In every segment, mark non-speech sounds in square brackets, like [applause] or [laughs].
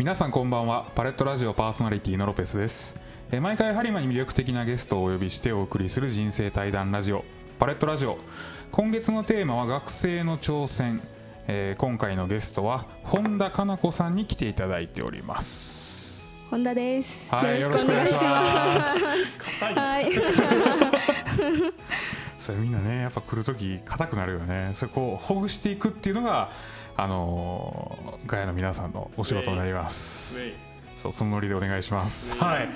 皆さんこんばんは。パレットラジオパーソナリティのロペスです。えー毎回ハリマに魅力的なゲストをお呼びしてお送りする人生対談ラジオ。パレットラジオ。今月のテーマは学生の挑戦、えー今回のゲストは本田かな子さんに来ていただいております。本田です。はいよろしくお願いします。はい。[laughs] それみんなねやっぱ来る時硬くなるよね。それこうほぐしていくっていうのがあのーガヤの皆さんのお仕事になりますそうそのノリでお願いします。はい。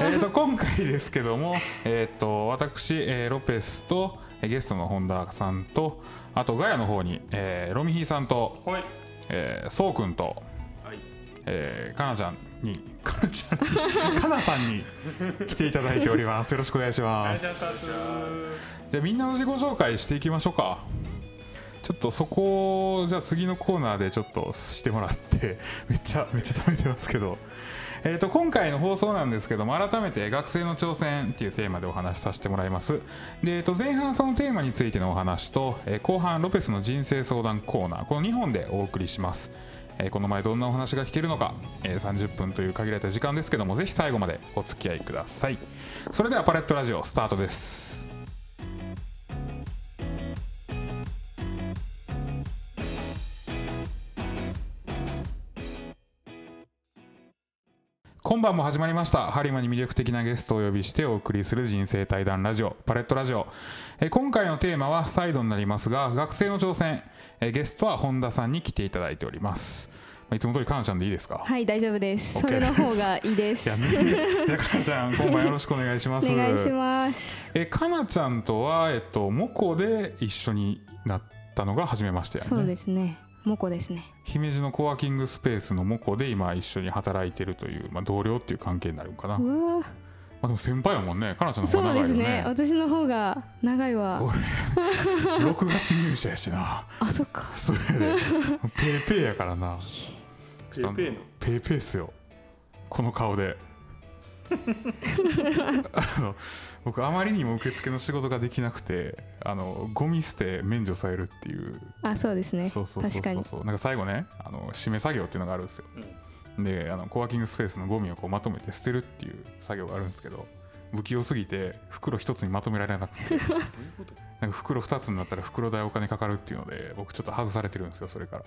えっと今回ですけども、えっ、と私、えーロペスとえーゲストの本田さんとあとガヤの方に、えーロミヒーさんと、はいえー、そうくんと、はいえー、かなちゃんにかなちゃん [laughs] かなさんに来ていただいております。よろしくお願いします。じゃあみんなの自己紹介していきましょうか。ちょっとそこをじゃあ次のコーナーでちょっとしてもらって [laughs] めっちゃめっちゃ食べてますけど、えー、と今回の放送なんですけども改めて学生の挑戦っていうテーマでお話しさせてもらいます。で、えー、と前半そのテーマについてのお話と、えー後半ロペスの人生相談コーナーこの2本でお送りします。えーこの前どんなお話が聞けるのか、えー30分という限られた時間ですけどもぜひ最後までお付き合いください。それではパレットラジオスタートです。今晩も始まりましたハリマに魅力的なゲストをお呼びしてお送りする人生対談ラジオパレットラジオえー今回のテーマは再度になりますが学生の挑戦えーゲストは本田さんに来ていただいておりますまあいつも通りかなちゃんでいいですか？はい、大丈夫です。それの方がいいです。[laughs] いやねじゃあかなちゃん [laughs] 今晩よろしくお願いしますお願いします。えかなちゃんとはえっとモコで一緒になったのが初めましてやねそうですね。モコですね。姫路のコワーキングスペースのモコで今一緒に働いてるという、まあ、同僚っていう関係になるのかな、まうわ。あ、でも先輩やもんねかなちゃんの方そうが長いよねですね。私の方が長いわ。6 [laughs] 月入社やしなあ、そっか。それでペーペーやからなペーペーの？ペーペーっすよこの顔で [laughs] あの僕あまりにも受付の仕事ができなくてあのゴミ捨て免除されるっていう。あ、そうですね。そうそうそう。そうなんか最後ねあの締め作業っていうのがあるんですよ。であのコワーキングスペースのゴミをこうまとめて捨てるっていう作業があるんですけど不器用すぎて袋一つにまとめられなくて。[laughs] どういうこと？なんか袋2つになったら袋代お金かかるっていうので僕ちょっと外されてるんですよそれから。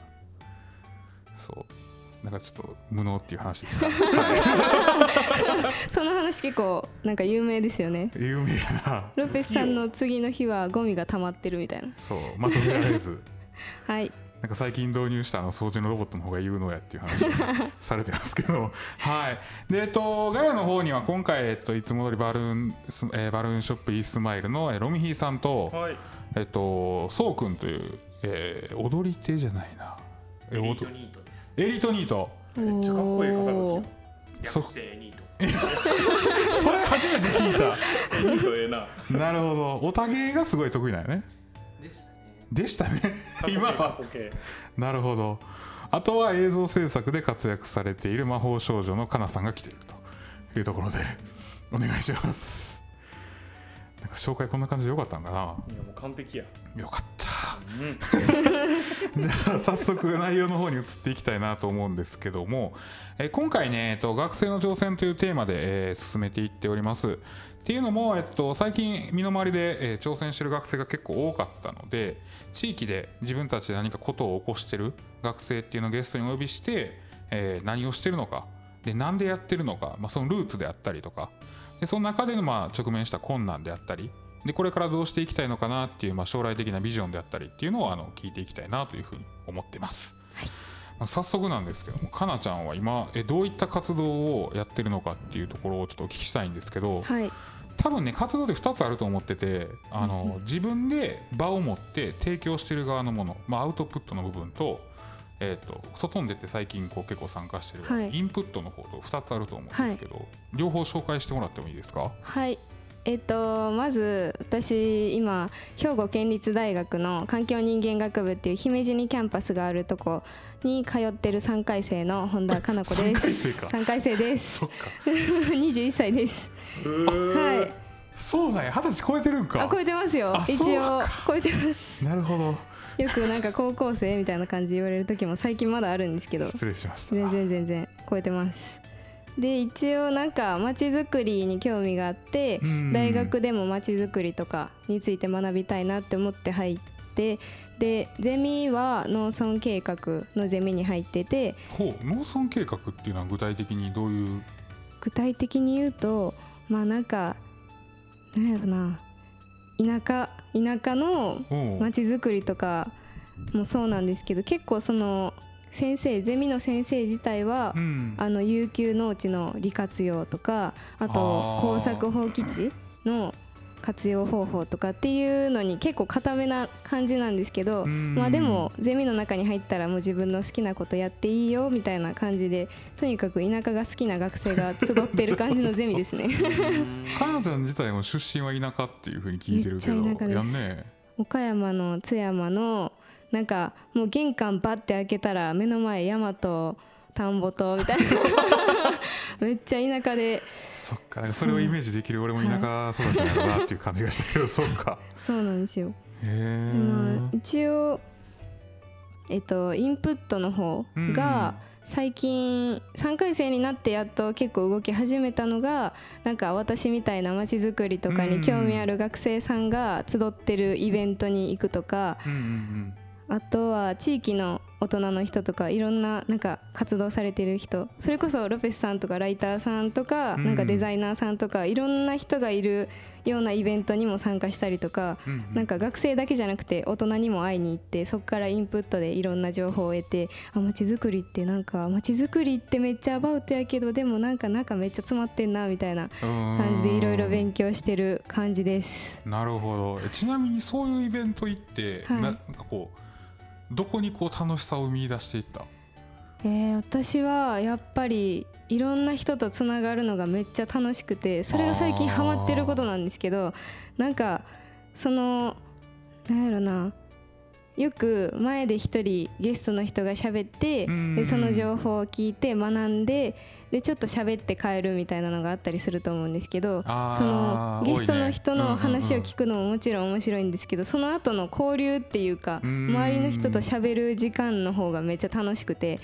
そうなんかちょっと無能っていう話でした、は [laughs] その話結構なんか有名ですよね。い、有名やなロペスさんの次の日はゴミが溜まってるみたいな。そうまとめられず [laughs] はい。なんか最近導入したあの掃除のロボットの方が有能やっていう話をされてますけど、[laughs] はい。で、えっと、ガヤの方には今回、えっと、いつも通りバルーン、スえーバルーンショップイースマイルのえーロミヒーさんと、はいえっと、そうくんという、えー踊り手じゃないな。えーエリート踊ニートエリートニート。めっちゃかっこいい肩お書ーきそ略してニート [laughs] それ初めて聞いえニートええなた。なるほど。おたげがすごい得意なんよね。でしたねでしたね。過去形今はなるほど。あとは映像制作で活躍されている魔法少女のかなさんが来ているというところでお願いします。なんか紹介こんな感じでよかったんかないやもう完璧やよかった。うんじゃあ早速内容の方に移っていきたいなと思うんですけども、え今回ね、えっと、学生の挑戦というテーマで、え進めていっております。っていうのも、えっと、最近身の回りで、え挑戦してる学生が結構多かったので地域で自分たちで何かことを起こしてる学生っていうのをゲストにお呼びして、え何をしてるのかでなんでやってるのか、まあ、そのルーツであったりとかでその中でのまあ直面した困難であったりでこれからどうしていきたいのかなっていう、まあ、将来的なビジョンであったりっていうのをあの聞いていきたいなというふうに思ってます。まあ早速なんですけどもかなちゃんは今えどういった活動をやってるのかっていうところをちょっとお聞きしたいんですけどはい。多分ね活動で2つあると思っててあの、自分で場を持って提供してる側のもの、まあ、アウトプットの部分と,、えー、と外に出て最近こう結構参加してる、はいインプットの方と2つあると思うんですけど、両方紹介してもらってもいいですか？はい。えっと、まず私今兵庫県立大学の環境人間学部っていう姫路にキャンパスがあるとこに通ってる3回生の本田かな子です。三回生か3回生です。そっか。[laughs] 21歳です。はい。そうだよ二十歳超えてるんか。あ超えてますよ。あ一応超えてます。なるほど。よくなんか高校生みたいな感じで言われる時も最近まだあるんですけど。失礼しました。全然全然超えてますで一応なんか街づくりに興味があってうん。大学でも街づくりとかについて学びたいなって思って入ってでゼミは農村計画のゼミに入っててほう農村計画っていうのは具体的にどういう？具体的に言うとまあなんかなんやろな田舎田舎のおう。街づくりとかもそうなんですけど結構その先生ゼミの先生自体はうん。あの有給農地の利活用とかあと耕作放棄地の活用方法とかっていうのに結構固めな感じなんですけど、うん。まあでもゼミの中に入ったらもう自分の好きなことやっていいよみたいな感じでとにかく田舎が好きな学生が集ってる感じのゼミですね。かなちゃん自体も出身は田舎っていうふうに聞いてるけどね岡山の津山のなんかもう玄関バッて開けたら目の前山と田んぼとみたいな。[laughs] めっちゃ田舎で。そっかなんかそれをイメージできる俺も田舎育ちなんだなっていう感じがしたけど [laughs] そうか。そうなんですよ。へえ一応えっとインプットの方が最近3回生になってやっと結構動き始めたのがなんか私みたいな街づくりとかに興味ある学生さんが集ってるイベントに行くとかうんうんあとは地域の大人の人とかいろんななんか活動されてる人それこそロペスさんとかライターさんとかうん。なんかデザイナーさんとかいろんな人がいるようなイベントにも参加したりとかなんか学生だけじゃなくて大人にも会いに行ってそこからインプットでいろんな情報を得てあ街づくりってなんか街づくりってめっちゃアバウトやけどでもなんか中めっちゃ詰まってんなみたいな感じでいろいろ勉強してる感じです。なるほど。えちなみにそういうイベント行って、はい。ななんかこうどこにこう楽しさを見出していった？えー私はやっぱりいろんな人とつながるのがめっちゃ楽しくてそれが最近ハマってることなんですけどなんかそのなんやろなよく前で一人ゲストの人が喋ってうんでその情報を聞いて学んででちょっと喋って帰るみたいなのがあったりすると思うんですけどそのゲストの人の話を聞くのももちろん面白いんですけどその後の交流っていうかうん。周りの人と喋る時間の方がめっちゃ楽しくて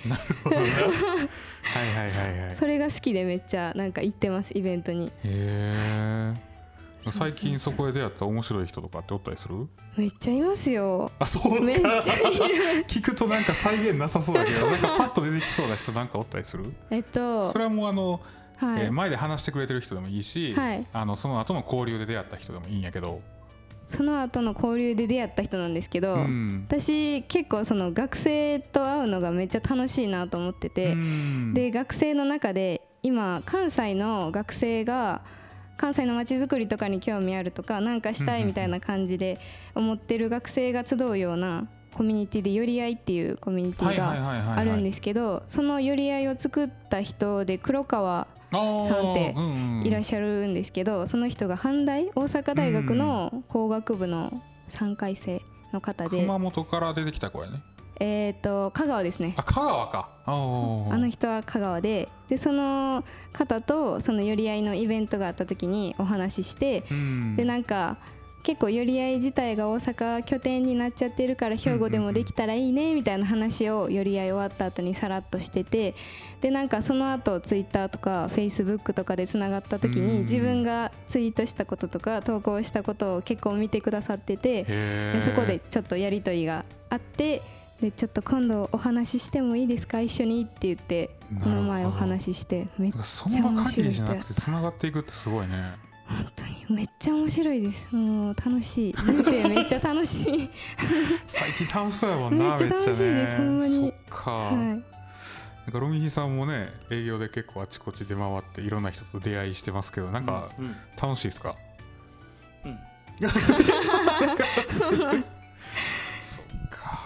それが好きでめっちゃなんか行ってますイベントに。へえそうそう最近そこで出会った面白い人とかっておったりする？めっちゃいますよ。あそうか。めっちゃいる。[laughs] 聞くとなんか再現なさそうだけどなんかパッと出てきそうな人なんかおったりする？えっとそれはもうあの、はい、えー前で話してくれてる人でもいいし、はい。あのその後の交流で出会った人でもいいんやけど、その後の交流で出会った人なんですけど、うん。私結構その学生と会うのがめっちゃ楽しいなと思ってて、うん。で学生の中で今関西の学生が関西のまちづくりとかに興味あるとかなんかしたいみたいな感じで思ってる学生が集うようなコミュニティで寄り合いっていうコミュニティがあるんですけどその寄り合いを作った人で黒川さんっていらっしゃるんですけどその人が阪大大阪大学の工学部の3回生の方で、熊本から出てきた子やねえっ、と香川ですね。あ香川か。あの人は香川ででその方とその寄り合いのイベントがあった時にお話ししてうん。でなんか結構寄り合い自体が大阪拠点になっちゃってるから兵庫でもできたらいいねみたいな話を寄り合い終わった後にさらっとしててでなんかその後ツイッターとかフェイスブックとかでつながった時うん。に自分がツイートしたこととか投稿したことを結構見てくださっててそこでちょっとやり取りがあってでちょっと今度お話ししてもいいですか？一緒にって言ってこの前お話ししてめっちゃ面白い人。やりじゃなくてつながっていくってすごいね。本当にめっちゃ面白いです。もう楽しい。人生めっちゃ楽しい。最近楽しそうやもんなめっちゃ楽しいですほんまに。そっか、はい。なんかロミヒさんもね営業で結構あちこち出回っていろんな人と出会いしてますけどなんかうん楽しいですか、うん。そっか、ま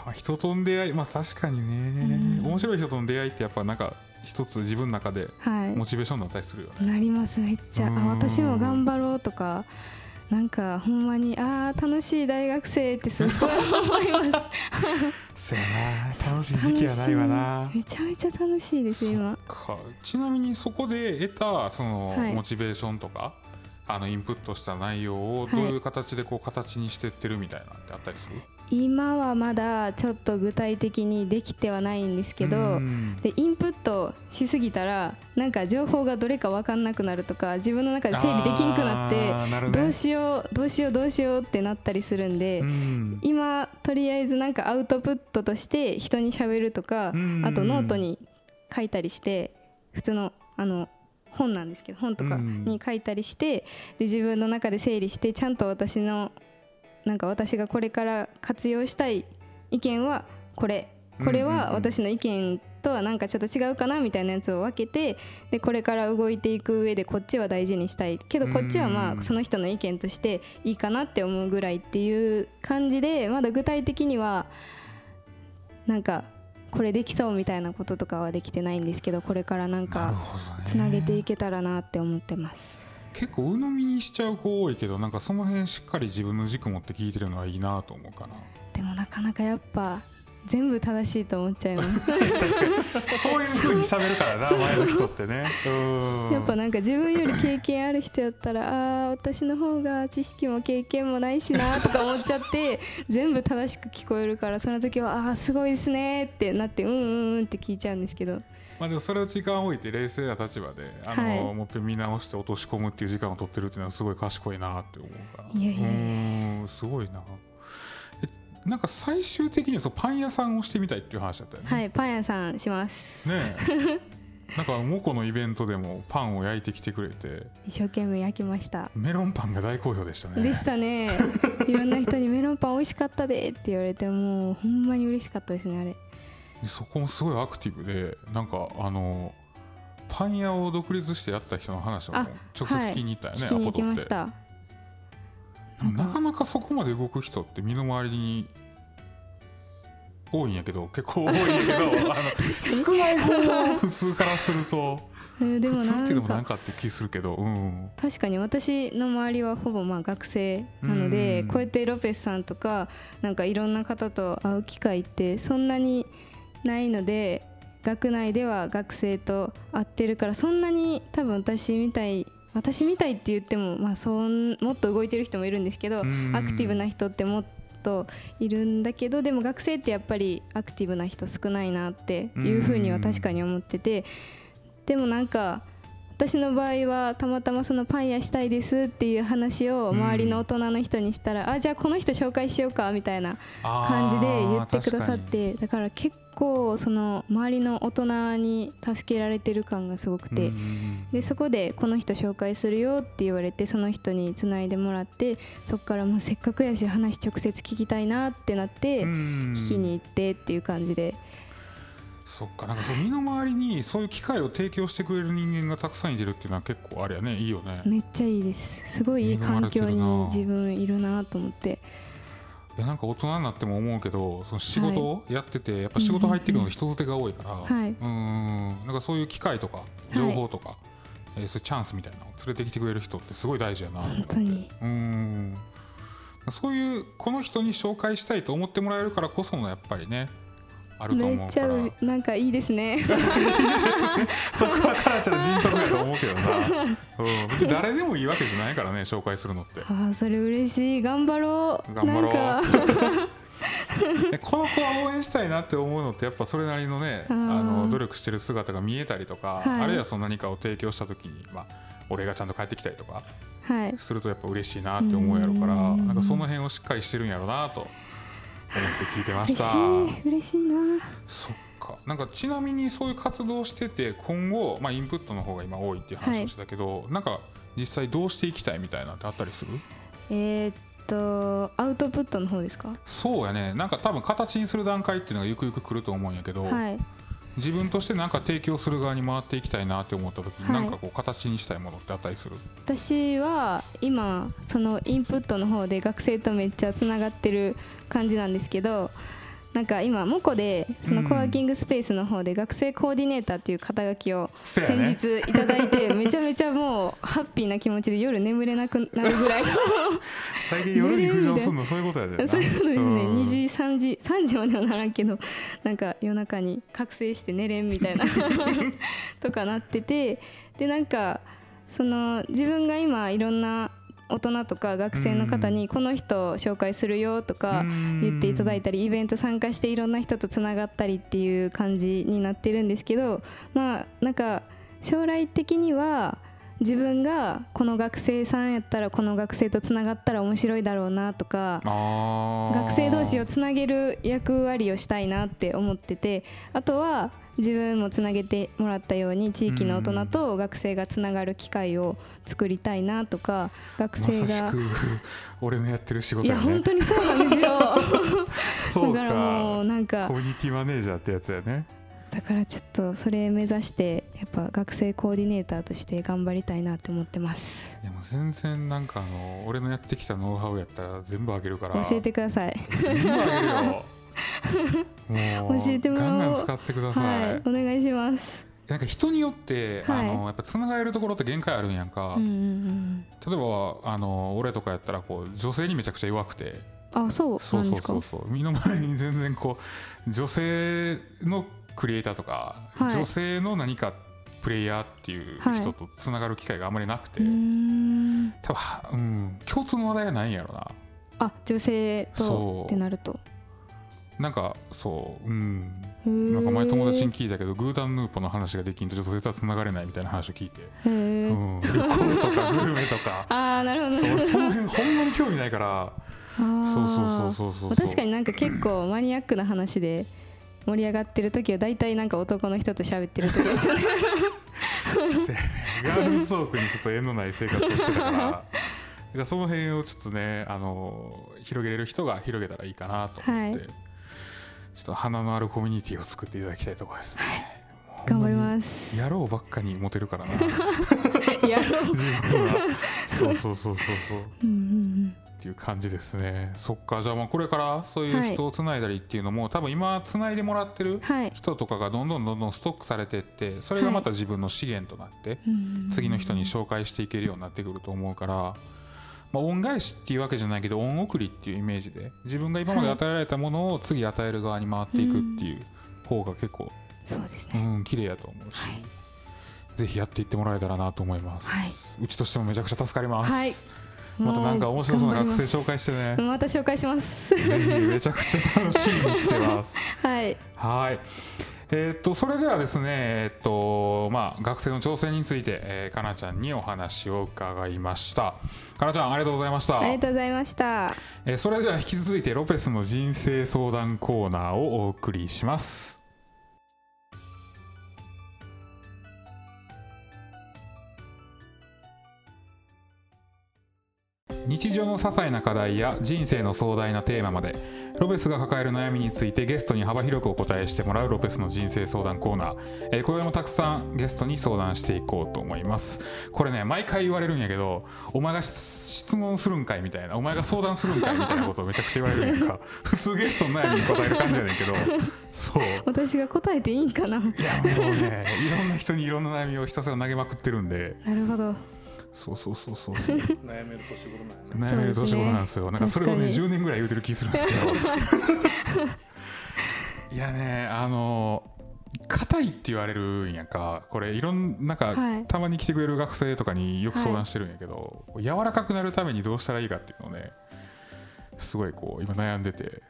あ、人との出会いまあ確かにね、うん。面白い人との出会いってやっぱなんか一つ自分の中ではい。モチベーションになったりするよね、なりますめっちゃ。あうん。私も頑張ろうとかなんかほんまにあー楽しい大学生ってすごい思います。[laughs] せやな楽しい時期はないわな。めちゃめちゃ楽しいです今。か。ちなみにそこで得たそのはい。モチベーションとかあのインプットした内容をどういう形でこう形にしてってるみたいなってあったりする、今はまだちょっと具体的にできてはないんですけどうん。でインプットしすぎたらなんか情報がどれか分かんなくなるとか自分の中で整理できんくなってどうしようどうしようどうしようってなったりするんで、うん。今とりあえずなんかアウトプットとして人にしゃべるとか、うん。あとノートに書いたりして普通のあの本なんですけど本とかうん。に書いたりして、で自分の中で整理してちゃんと私のなんか私がこれから活用したい意見はこれ。これは私の意見とはなんかちょっと違うかなみたいなやつを分けてでこれから動いていく上でこっちは大事にしたい。けどこっちはまうんあその人の意見としていいかなって思うぐらいっていう感じでまだ具体的にはなんかこれできそうみたいなこととかはできてないんですけどこれからなんかつなげていけたらなって思ってます。結構鵜呑みにしちゃう子多いけどなんかその辺しっかり自分の軸持って聞いてるのはいいなと思うかな。でもなかなかやっぱ全部正しいと思っちゃいます。そういう風に喋るからな前の人ってね。うん。やっぱなんか自分より経験ある人やったらあー私の方が知識も経験もないしなとか思っちゃって [laughs] 全部正しく聞こえるからその時はあーすごいですねってなってうんうんうんって聞いちゃうんですけどまあでもそれを時間を置いて冷静な立場であの、はい。もう一遍見直して落とし込むっていう時間を取ってるっていうのはすごい賢いなって思うから。いやいやすごいな。えなんか最終的にはそのパン屋さんをしてみたいっていう話だったよね、はいパン屋さんします。ねえ。[laughs] なんかモコのイベントでもパンを焼いてきてくれて。一生懸命焼きました。メロンパンが大好評でしたね。でしたね。[laughs] いろんな人にメロンパン美味しかったでって言われてもうほんまに嬉しかったですねあれ。でそこもすごいアクティブでなんかあのパン屋を独立してやった人の話をあ直接聞きに行ったよね、聞きに行きましアた。ポドってなかなかそこまで動く人って身の回りに多いんやけど結構多いんやけど [laughs] あの少ない方普通からするとうんでも普通っていうのもなんんかって気するけどうん。確かに私の周りはほぼまあ学生なのでうん。こうやってロペスさんとかなんかいろんな方と会う機会ってそんなにないので学内では学生と会ってるからそんなに多分私みたい私みたいって言ってもまあそんもっと動いてる人もいるんですけどうん。アクティブな人ってもっといるんだけどでも学生ってやっぱりアクティブな人少ないなっていうふうには確かに思っててでもなんか私の場合はたまたまそのパン屋したいですっていう話を周りの大人の人にしたら、あじゃあこの人紹介しようかみたいな感じで言ってくださってだから結構その周りの大人に助けられてる感がすごくて、でそこでこの人紹介するよって言われてその人につないでもらってそこからもうせっかくやし話直接聞きたいなってなって聞聞きに行ってっていう感じでそっかなんかその身の回りにそういう機会を提供してくれる人間がたくさんいてるっていうのは結構あれやねいいよねめっちゃいいで。すすごいいい環境に自分いるなと思っていやなんか大人になっても思うけどその仕事をやってて、やっぱ仕事入ってくるの人づてが多いから、はい。うんなんかそういう機会とかい。情報とか、えーそういうチャンスみたいなのを連れてきてくれる人ってすごい大事やなと思って。本当に。うん。そういうこの人に紹介したいと思ってもらえるからこそのやっぱりねあるとめ思うから。っちゃうなんかいいですね。[laughs] そこはただちょっと人徳やと思うけどな、うん、別に誰でもいいわけじゃないからね紹介するのって。あーそれ嬉しい。頑張ろう。頑張ろう。[laughs] この子は応援したいなって思うのってやっぱそれなりのねあの努力してる姿が見えたりとか、はい。あるいはその何かを提供した時に、まあ、俺がちゃんと帰ってきたりとかはい。するとやっぱ嬉しいなって思うやろからうん。なんかその辺をしっかりしてるんやろうなと思って聞いてまし嬉た。しい嬉しいな。そっか。なんかちなみにそういう活動をしてて今後、まあ、インプットの方が今多いっていう話をしてたけど、なんか実際どうしていきたいみたいなってあったりする？えーっとアウトプットの方ですか？そうやね。なんか多分形にする段階っていうのがゆくゆく来ると思うんやけど、はい自分として何か提供する側に回っていきたいなって思った時に、はい。なんかこう形にしたいものってあったりする？私は今そのインプットの方で学生とめっちゃつながってる感じなんですけどなんか今モコでそのコワーキングスペースの方で学生コーディネーターっていう肩書きを先日いただいてめちゃめちゃもうハッピーな気持ちで夜眠れなくなるぐらいの [laughs] 最近夜に浮上するのそういうことやでな。そういうことですね。うん。2時3時3時まではならんけどなんか夜中に覚醒して寝れんみたいな [laughs] とかなってて。でなんかその自分が今いろんな大人とか学生の方にこの人を紹介するよとか言っていただいたりイベント参加していろんな人とつながったりっていう感じになってるんですけどまあなんか将来的には自分がこの学生さんやったらこの学生とつながったら面白いだろうなとか学生同士をつなげる役割をしたいなって思っててあとは自分もつなげてもらったように地域の大人と学生がつながる機会を作りたいなとか学生が、ま、[laughs] 俺のやってる仕事、ね、いや本当にそうなんですよ。[laughs] だからもうなんか。コミュニティマネージャーってやつやね。だからちょっとそれ目指してぱ学生コーディネーターとして頑張りたいなって思ってます。いやもう全然なんかあの俺のやってきたノウハウやったら全部あげるから。教えてください。教えてもらおう。ガンガン使ってください、はい、お願いします。なんか人によって、はい、あのやっぱつながれるところって限界あるんやんか、うんうんうん、例えばあの俺とかやったらこう女性にめちゃくちゃ弱くて。あそうそうそうそうそう。身の回りに全然こう女性のクリエイターとか、はい、女性の何かプレイヤーっていう人とつながる機会があまりなくて、はい、多分、うん、共通の話題がないんやろな。あ女性とってなると。なんかそううん。なんか前友達に聞いたけどグータンヌーポの話ができんと女性とはつながれないみたいな話を聞いて、うん、旅行とか [laughs] グルメとか。あなるほど、ね、そその辺ほんまに興味ないから。そうそうそうそうそう。確かになんか結構マニアックな話で盛り上がってる時は大体なんか男の人と喋ってる時ですよね。[laughs] ガールズトークにちょっと縁のない生活をしてたから。その辺をちょっとねあの広げれる人が広げたらいいかなと思って、はい、ちょっと花のあるコミュニティを作っていただきたいところですね、はい、頑張ります。やろうばっかにモテるからな。やろうそうそうそうそうそう、うんっていう感じですね。そっか。じゃあまあこれからそういう人をつないだりっていうのも、はい、多分今つないでもらってる人とかがどんどんどんどんストックされてってそれがまた自分の資源となって、次の人に紹介していけるようになってくると思うから。まあ、恩返しっていうわけじゃないけど恩送りっていうイメージで自分が今まで与えられたものを次与える側に回っていくっていう方が結構、そうですね、うん、綺麗やと思うし、はい、ぜひやっていってもらえたらなと思います、はい、うちとしてもめちゃくちゃ助かります、はいまたなんか面白そうな学生紹介してね。また紹介します。めちゃくちゃ楽しみにしてます。[laughs] はい。はい。えー、っとそれではですね、えー、っとまあ、学生の挑戦について、えー、かなちゃんにお話を伺いました。かなちゃんありがとうございました。ありがとうございました、えー、それでは引き続いてロペスの人生相談コーナーをお送りします日常の些細な課題や人生の壮大なテーマまでロペスが抱える悩みについてゲストに幅広くお答えしてもらうロペスの人生相談コーナー、えー、今宵もたくさんゲストに相談していこうと思います。これね毎回言われるんやけどお前が質問するんかいみたいなお前が相談するんかいみたいなことをめちゃくちゃ言われるんやんか。[laughs] 普通ゲストの悩みに答える感じやねんけど。そう。私が答えていいんかないやもうねいろんな人にいろんな悩みをひたすら投げまくってるんで。なるほどそうそうそうそう。悩める年頃なんやね。悩める年頃なんですよ。なんかそれをね10年ぐらい言うてる気するんですけど。[laughs] いやねあの硬いって言われるんやんか。これいろんなんか、はい、たまに来てくれる学生とかによく相談してるんやけど、はい、柔らかくなるためにどうしたらいいかっていうのをねすごいこう今悩んでて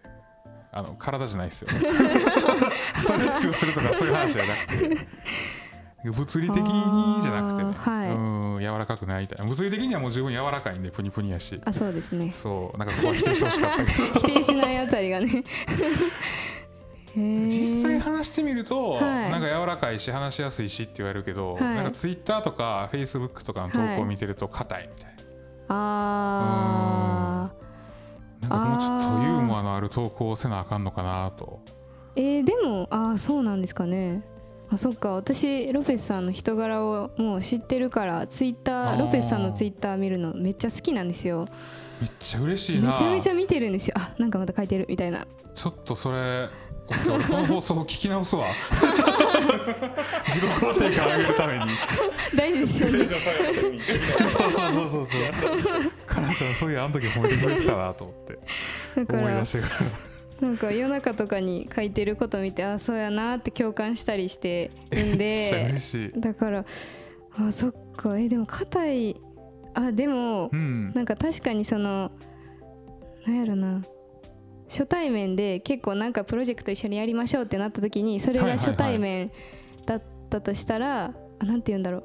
あの体じゃないですよ [laughs] ストレッチをするとかそういう話じゃなくて物理的にじゃなくてね、はい、うん柔らかくなりたい物理的にはもう十分柔らかいんでプニプニやし。あそうですね。そう。なんかそこは否定してほしかったけど。否定しないあたりがね。[laughs] 実際話してみると、はい、なんか柔らかいし話しやすいしって言われるけど、はい、なんかツイッターとかフェイスブックとかの投稿を見てると硬いみたいな、ああなんかもうちょっとユーモアのある投稿をせなあかんのかなと。えー、でもああそうなんですかねあそっか。私ロペスさんの人柄をもう知ってるからツイッターロペスさんのツイッター見るのめっちゃ好きなんですよ。めっちゃ嬉しいな。めちゃめちゃ見てるんですよ。あなんかまた書いてるみたいな。ちょっとそれ俺この放送を聞き直すわ。[laughs] 自己肯定感上げるために。大事ですよね。そうそうそうそうそう。かなちゃんそういうあの時褒めてくれてたなと思って。思い出してからなんか夜中とかに書いてること見てあそうやなって共感したりしてるんで [laughs] だからあそっか。えでも硬い。あでもうん。なんか確かにそのなんやろな。初対面で結構なんかプロジェクト一緒にやりましょうってなった時にそれが初対面だったとしたら、あなんて言うんだろう。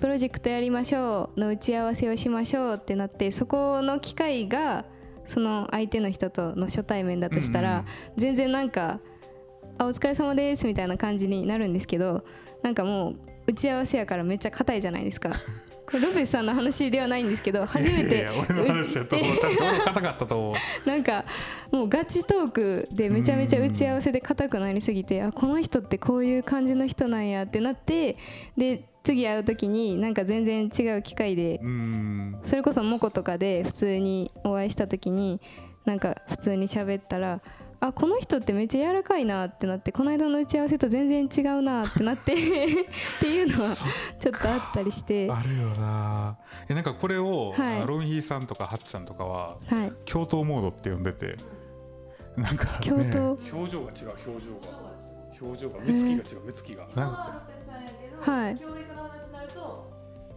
プロジェクトやりましょう。の打ち合わせをしましょうってなってそこの機会がその相手の人との初対面だとしたら、全然なんか「あお疲れ様です」みたいな感じになるんですけどなんかもう打ち合わせやからめっちゃ硬いじゃないですか。[laughs] これロペスさんの話ではないんですけど初めて俺の話やと思う。確か硬かったと思う。[laughs] なんかもうガチトークでめちゃめちゃ打ち合わせで硬くなりすぎてあこの人ってこういう感じの人なんやってなってで次会う時になんか全然違う機会でうん。それこそモコとかで普通にお会いした時になんか普通に喋ったらあこの人ってめっちゃ柔らかいなってなってこの間の打ち合わせと全然違うなってなってっていうのはちょっとあったりして。はあるよな。えなんかこれを、はい。ロンヒーさんとかハッちゃんとかはい。共闘モードって呼んでて。なんか、ね、共闘？表情が違う表情が。表情が目つきが違う目つきが。はい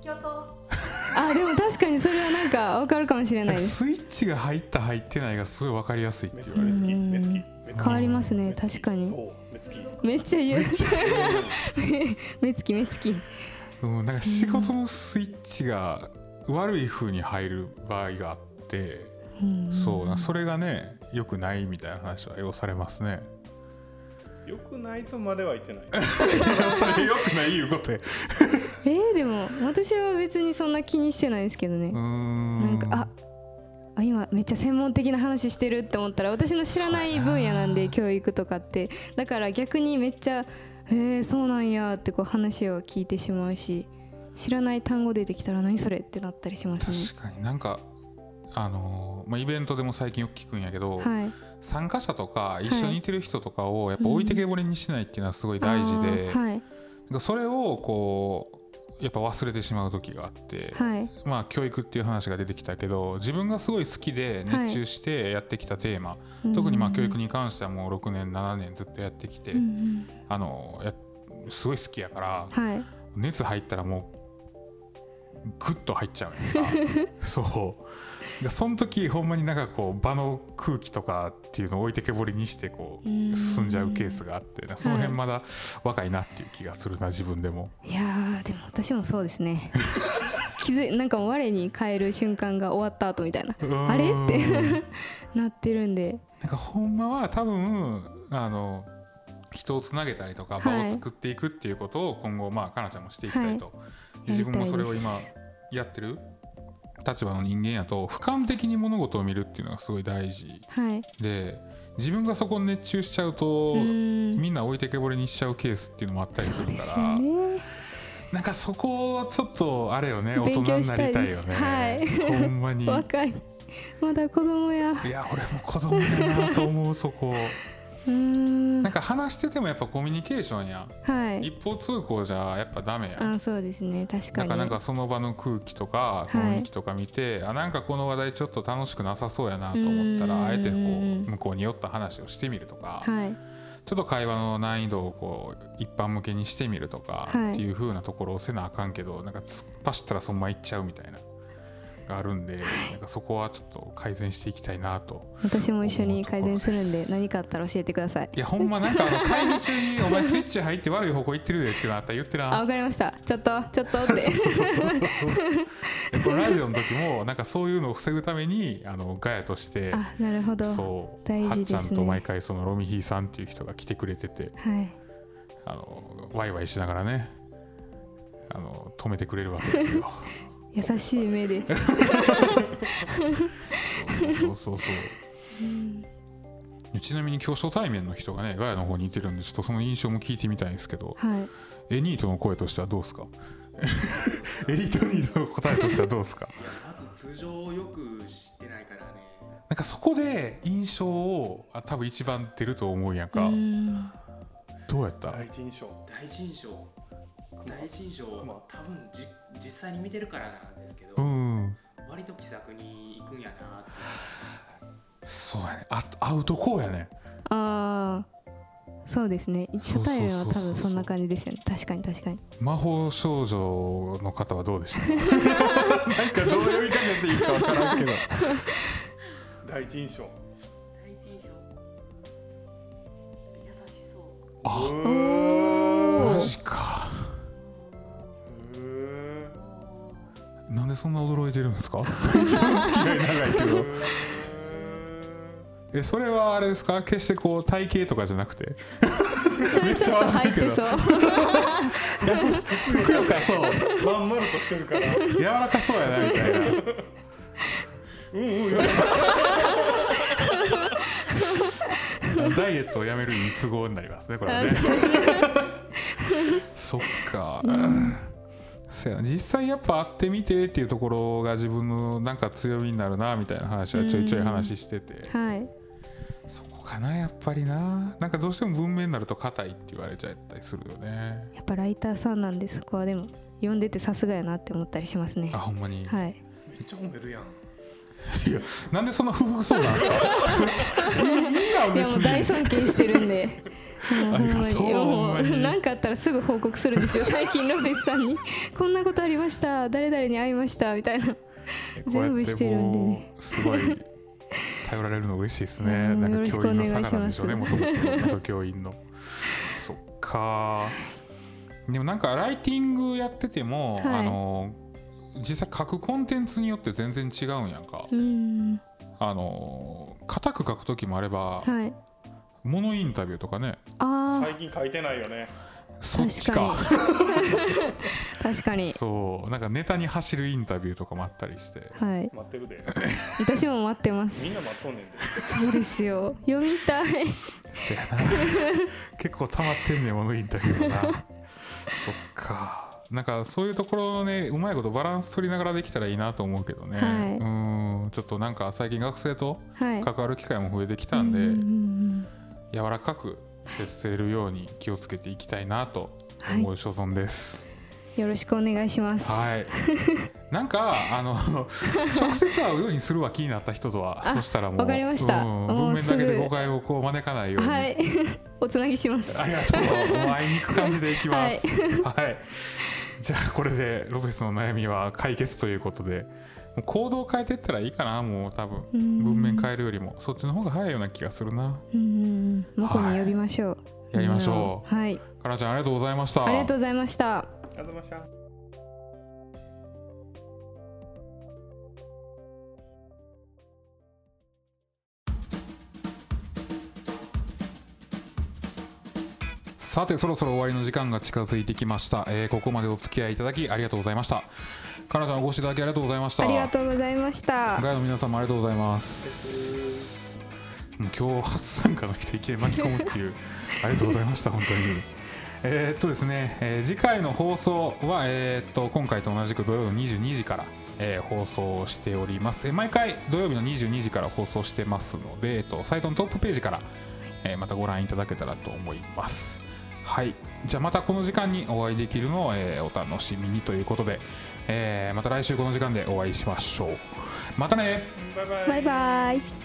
と京都。あでも確かにそれはなんかわかるかもしれなないです。スイッチが入った入ってないがすごい分かりやすいっていう。目つきうん。目つき目つき。変わりますね確かに。めっちゃ言う。目つき目つき。うん、なんか仕事のスイッチが悪い風に入る場合があって、うん。そうなそれがね良くないみたいな話は要されますね。よくないとまでは言ってない。[laughs] それ良くないいうことや [laughs] えー、でも私は別にそんな気にしてないですけどね。なんかああ今めっちゃ専門的な話してるって思ったら私の知らない分野なんで教育とかって。だから逆にめっちゃ「へえそうなんや」ってこう話を聞いてしまうし知らない単語出てきたら「何それ?」ってなったりしますね。確かに。なんかあのーまあ、イベントでも最近よく聞くんやけど、はい、参加者とか一緒にいてる人とかをやっぱ置いてけぼりにしないっていうのはすごい大事で、はい。それをこうやっぱ忘れてしまう時があって、はい。まあ教育っていう話が出てきたけど自分がすごい好きで熱中してやってきたテーマ、特にまあ教育に、に関してはもう6年7年ずっとやってきて、うんうん。あのやすごい好きやからはい。熱入ったらもうグッと入っちゃう [laughs] そう。でその時ほんまになんかこう場の空気とかっていうのを置いてけぼりにしてこう進んじゃうケースがあってその辺まだ若いなっていう気がするな自分でも。いやーでも私もそうですね。[laughs] 気づいなんかもう我に返る瞬間が終わった後みたいな。あれ？ってう [laughs] んなってるんで。なんかほんまは多分あの人をつなげたりとか場はい。を作っていくっていうことを今後まあかなちゃんもしていきたいと、はい。自分もそれを今やってる？立場の人間やと俯瞰的に物事を見るっていうのがすごい大事。はい。で自分がそこに熱中しちゃうと、うん。みんな置いてけぼりにしちゃうケースっていうのもあったりするから、よねなんかそこはちょっとあれよね大人になりしたいよね、はい。ほんまに。い若い。まだ子供や。や俺も子供だなと思うそこ。うーん。なんか話しててもやっぱコミュニケーションやはい。一方通行じゃやっぱダメやん。あそうですね。確かに。なんかなんかその場の空気とかい。雰囲気とか見て、あなんかこの話題ちょっと楽しくなさそうやなと思ったうん。らあえてこう向こうに寄った話をしてみるとか、はいちょっと会話の難易度をこう一般向けにしてみるとかっていうふうなところをせなあかんけどなんか突っ走ったらそのまま行っちゃうみたいな。があるんで、なんかそこはちょっと改善していきたいなと。私も一緒に改善するんで何かあったら教えてください。いやほんまなんかあの会議中に「お前スイッチ入って悪い方向行ってるで」ってのあったら言ってな。あわかりました。ちょっとちょっとって。でこのラジオの時もなんかそういうのを防ぐためにあのガヤとしてあなるほど。そう大事ですねはっちゃんと毎回そのロミヒーさんっていう人が来てくれててはい。あのワイワイしながらねあの止めてくれるわけですよ。[laughs] 優しい目です。そうそうそう。ちなみに今日初対面の人がねガヤの方にいてるんでちょっとその印象も聞いてみたいんですけどはい。エニートの声としてはどうですか？[laughs] エリートニートの答えとしてはどうですか？まず通常をよく知ってないからね。なんかそこで印象をあ多分一番出ると思うやんうか、どうやった？第一印象。第一印象。第一印象。熊多分じ実際に見てるからなんですけど、うん。割と気さくに行くんやなそうやね。あアウトコーやね。あそうですね。初対面は多分そんな感じですよね。確かに確かに。魔法少女の方はどうでした？[laughs] なんかどう呼びかけていいかわからんけど。[laughs] 第一印象。第一印象。優しそう。あマジかなんでそんな驚いてるんですか？一番付き合い長いけど。[laughs] えそれはあれですか？決してこう体型とかじゃなくて？[laughs] それちょっと入ってそう。ふくよかそうーまん丸としてるから。柔らかそうやなみたいな。うんうん。や [laughs] ダイエットをやめるに都合になりますねこれはね。そっか、そやな。実際やっぱ会ってみてっていうところが自分のなんか強みになるなみたいな話はちょいちょい話してて。はい。そこかなやっぱりな。なんかどうしても文面になると硬いって言われちゃったりするよね。やっぱライターさんなんでそこはでも読んでてさすがやなって思ったりしますね。あほんまに、はい。めっちゃ褒めるやん。なんでそんな不服そうなんですか？[laughs] いいやも大尊敬してるんで。[laughs] ありがとう。に。もほんまに。う何かあったらすぐ報告するんですよ。[laughs] 最近ロペスさんに。こんなことありました。誰々に会いました。みたいな。全部してるんでもねうすごい頼られるの嬉しいですね。うんなんか教員の差なんでしょうね。元々元教員の。そっか。でもなんかライティングやってても、はい。あの実際書くコンテンツによって全然違うんやんか。ん。あの硬く書く時もあれば、はいモノインタビューとかね。あ最近書いてないよね。そっちか。[laughs] 確かに。そう。なんかネタに走るインタビューとかもあったりして。はい。待ってるで。[laughs] 私も待ってます。みんな待っとんねんで。そうですよ。読みたい。せやな。結構溜まってんねんモノインタビューがな。[laughs] そっか。なんかそういうところのねうまいことバランス取りながらできたらいいなと思うけどね、はい。うん。ちょっとなんか最近学生とはい。関わる機会も増えてきたんで、うんうんうん柔らかく接せるように気をつけていきたいなと思う所存です。よろしくお願いしますはい。[laughs] なんかあの直接会うようにするわ気になった人とはあそしたらもうわかりましたうん文面だけで誤解をこう招かないように。はい [laughs] おつなぎしますありがとう。もう会いに行く感じでいきます。はい。じゃあこれでロペスの悩みは解決ということで、行動を変えていったらいいかな。もう多分うん文面変えるよりもそっちの方が早いような気がするな。うんうんうん向こうに呼びましょう、やりましょう。はいかなちゃんありがとうございました。ありがとうございましたありがとうございましたさてそろそろ終わりの時間が近づいてきました、えーここまでお付き合いいただきありがとうございました。かなちゃんお越しいただきありがとうございました。ありがとうございました。ガイドの皆さんもありがとうございます。今日初参加の人いきなり巻き込むっていう。[laughs] ありがとうございました本当に。えーっとですね、えー次回の放送は、えーっと今回と同じく土曜の22時から、えー放送しております、えー毎回土曜日の22時から放送してますので、えーっとサイトのトップページから、えーまたご覧いただけたらと思いますはい。じゃあまたこの時間にお会いできるのを、えーお楽しみにということで、えーまた来週この時間でお会いしましょう。またね。バイバイ。バイバ